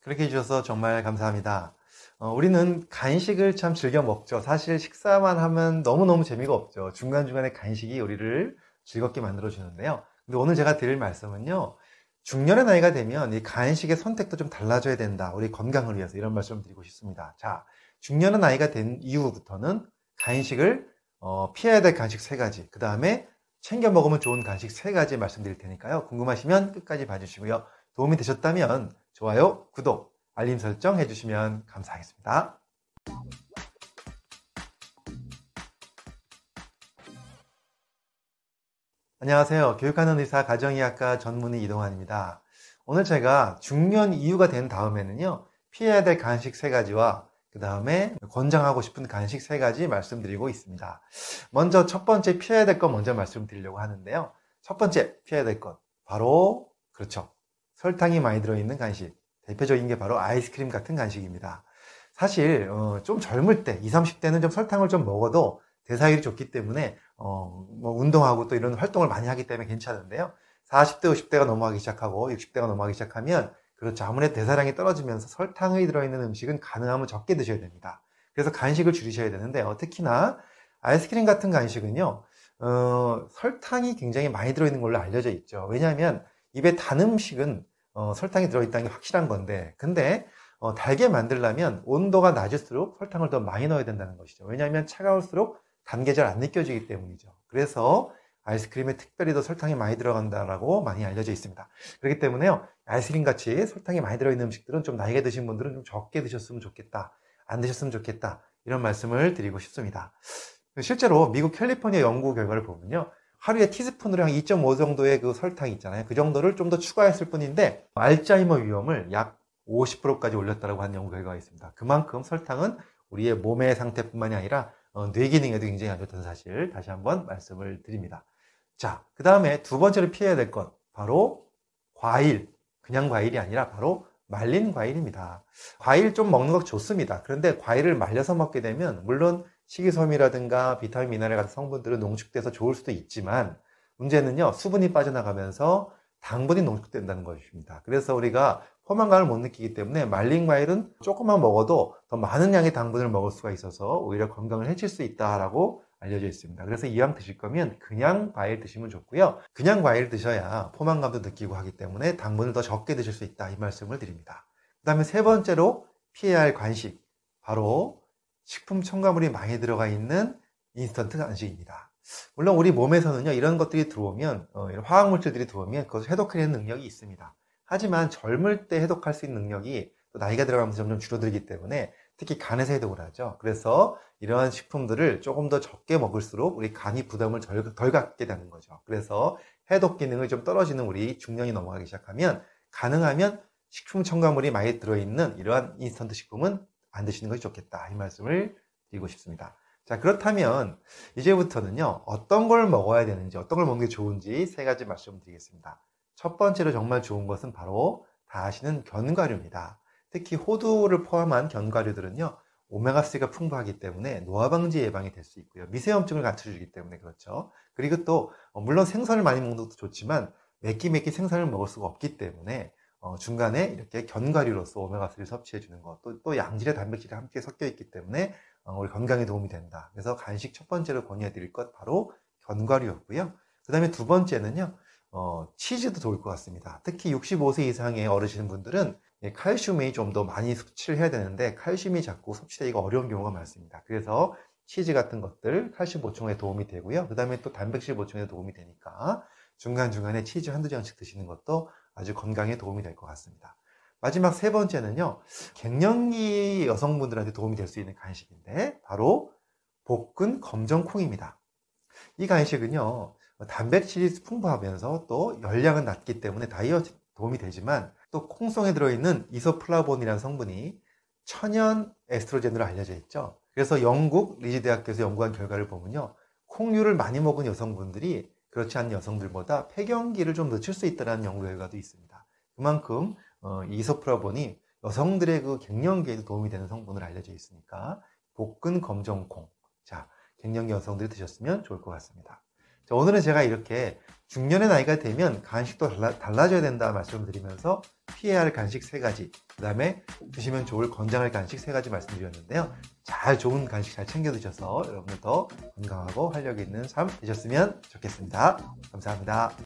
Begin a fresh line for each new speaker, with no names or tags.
그렇게 해주셔서 정말 감사합니다. 어, 우리는 간식을 참 즐겨 먹죠. 사실 식사만 하면 너무너무 재미가 없죠. 중간중간에 간식이 우리를 즐겁게 만들어주는데요. 근데 오늘 제가 드릴 말씀은요. 중년의 나이가 되면 이 간식의 선택도 좀 달라져야 된다. 우리 건강을 위해서 이런 말씀을 드리고 싶습니다. 자, 중년의 나이가 된 이후부터는 간식을 어, 피해야 될 간식 세 가지, 그 다음에 챙겨 먹으면 좋은 간식 세 가지 말씀드릴 테니까요. 궁금하시면 끝까지 봐주시고요. 도움이 되셨다면 좋아요, 구독, 알림 설정 해주시면 감사하겠습니다. 안녕하세요. 교육하는 의사 가정의학과 전문의 이동환입니다. 오늘 제가 중년 이후가 된 다음에는요, 피해야 될 간식 세 가지와 그 다음에 권장하고 싶은 간식 세 가지 말씀드리고 있습니다. 먼저 첫 번째 피해야 될 것 먼저 말씀드리려고 하는데요. 첫 번째 피해야 될 것, 바로, 그렇죠. 설탕이 많이 들어있는 간식. 대표적인 게 바로 아이스크림 같은 간식입니다. 사실, 어, 좀 젊을 때, 20, 30대는 좀 설탕을 좀 먹어도 대사율이 좋기 때문에, 어, 뭐 운동하고 또 이런 활동을 많이 하기 때문에 괜찮은데요. 40대, 50대가 넘어가기 시작하고 60대가 넘어가기 시작하면 그렇죠. 아무래도 대사량이 떨어지면서 설탕이 들어있는 음식은 가능하면 적게 드셔야 됩니다. 그래서 간식을 줄이셔야 되는데요. 특히나 아이스크림 같은 간식은요, 어, 설탕이 굉장히 많이 들어있는 걸로 알려져 있죠. 왜냐하면 입에 단 음식은 어, 설탕이 들어있다는 게 확실한 건데, 근데 어, 달게 만들려면 온도가 낮을수록 설탕을 더 많이 넣어야 된다는 것이죠. 왜냐하면 차가울수록 단 게 잘 안 느껴지기 때문이죠. 그래서 아이스크림에 특별히 더 설탕이 많이 들어간다라고 많이 알려져 있습니다. 그렇기 때문에요, 아이스크림 같이 설탕이 많이 들어있는 음식들은 좀 나이가 드신 분들은 좀 적게 드셨으면 좋겠다. 안 드셨으면 좋겠다. 이런 말씀을 드리고 싶습니다. 실제로 미국 캘리포니아 연구 결과를 보면요. 하루에 티스푼으로 한 2.5 정도의 그 설탕 있잖아요. 그 정도를 좀 더 추가했을 뿐인데 알츠하이머 위험을 약 50%까지 올렸다고 하는 연구 결과가 있습니다. 그만큼 설탕은 우리의 몸의 상태뿐만이 아니라 어, 뇌 기능에도 굉장히 안 좋다는 사실 다시 한번 말씀을 드립니다. 자, 그 다음에 두 번째로 피해야 될 것, 바로 과일. 그냥 과일이 아니라 바로 말린 과일입니다. 과일 좀 먹는 것 좋습니다. 그런데 과일을 말려서 먹게 되면, 물론 식이섬유라든가 비타민, 미네랄 같은 성분들은 농축돼서 좋을 수도 있지만, 문제는요, 수분이 빠져나가면서 당분이 농축된다는 것입니다. 그래서 우리가 포만감을 못 느끼기 때문에 말린 과일은 조금만 먹어도 더 많은 양의 당분을 먹을 수가 있어서 오히려 건강을 해칠 수 있다라고 알려져 있습니다. 그래서 이왕 드실 거면 그냥 과일 드시면 좋고요. 그냥 과일 드셔야 포만감도 느끼고 하기 때문에 당분을 더 적게 드실 수 있다. 이 말씀을 드립니다. 그 다음에 세 번째로 피해야 할 간식. 바로 식품 첨가물이 많이 들어가 있는 인스턴트 간식입니다. 물론 우리 몸에서는요, 이런 것들이 들어오면, 어, 이런 화학 물질들이 들어오면 그것을 해독해내는 능력이 있습니다. 하지만 젊을 때 해독할 수 있는 능력이 또 나이가 들어가면서 점점 줄어들기 때문에 특히 간에서 해독을 하죠. 그래서 이러한 식품들을 조금 더 적게 먹을수록 우리 간이 부담을 덜, 덜 갖게 되는 거죠. 그래서 해독 기능이 좀 떨어지는 우리 중년이 넘어가기 시작하면 가능하면 식품 첨가물이 많이 들어있는 이러한 인스턴트 식품은 안 드시는 것이 좋겠다. 이 말씀을 드리고 싶습니다. 자, 그렇다면 이제부터는요, 어떤 걸 먹어야 되는지, 어떤 걸 먹는 게 좋은지 세 가지 말씀드리겠습니다. 첫 번째로 정말 좋은 것은 바로 다 아시는 견과류입니다. 특히 호두를 포함한 견과류들은요, 오메가3가 풍부하기 때문에 노화 방지 예방이 될 수 있고요. 미세염증을 감춰주기 때문에 그렇죠. 그리고 또, 어, 물론 생선을 많이 먹는 것도 좋지만, 맵기 생선을 먹을 수가 없기 때문에, 어, 중간에 이렇게 견과류로서 오메가3를 섭취해 주는 것, 또, 또 양질의 단백질이 함께 섞여 있기 때문에, 어, 우리 건강에 도움이 된다. 그래서 간식 첫 번째로 권유해 드릴 것 바로 견과류였고요. 그 다음에 두 번째는요, 어, 치즈도 좋을 것 같습니다. 특히 65세 이상의 어르신 분들은 예, 칼슘이 좀 더 많이 섭취를 해야 되는데 칼슘이 자꾸 섭취되기가 어려운 경우가 많습니다. 그래서 치즈 같은 것들 칼슘 보충에 도움이 되고요. 그 다음에 또 단백질 보충에 도움이 되니까 중간중간에 치즈 한두 장씩 드시는 것도 아주 건강에 도움이 될 것 같습니다. 마지막 세 번째는요. 갱년기 여성분들한테 도움이 될 수 있는 간식인데 바로 볶은 검정콩입니다. 이 간식은요. 단백질이 풍부하면서 또 열량은 낮기 때문에 다이어트 도움이 되지만 또 콩송에 들어있는 이소플라본이라는 성분이 천연 에스트로겐으로 알려져 있죠. 그래서 영국 리지 대학교에서 연구한 결과를 보면요. 콩류를 많이 먹은 여성분들이 그렇지 않은 여성들보다 폐경기를 좀 늦출 수 있다는 연구 결과도 있습니다. 그만큼 어, 이소플라본이 여성들의 그 갱년기에도 도움이 되는 성분으로 알려져 있으니까 볶은 검정콩. 자, 갱년기 여성들이 드셨으면 좋을 것 같습니다. 자, 오늘은 제가 이렇게 중년의 나이가 되면 간식도 달라, 달라 져야 된다 말씀드리면서 피해야 할 간식 세 가지, 그 다음에 드시면 좋을 건강할 간식 세 가지 말씀드렸는데요. 잘 좋은 간식 잘 챙겨 드셔서 여러분들 더 건강하고 활력 있는 삶 되셨으면 좋겠습니다. 감사합니다.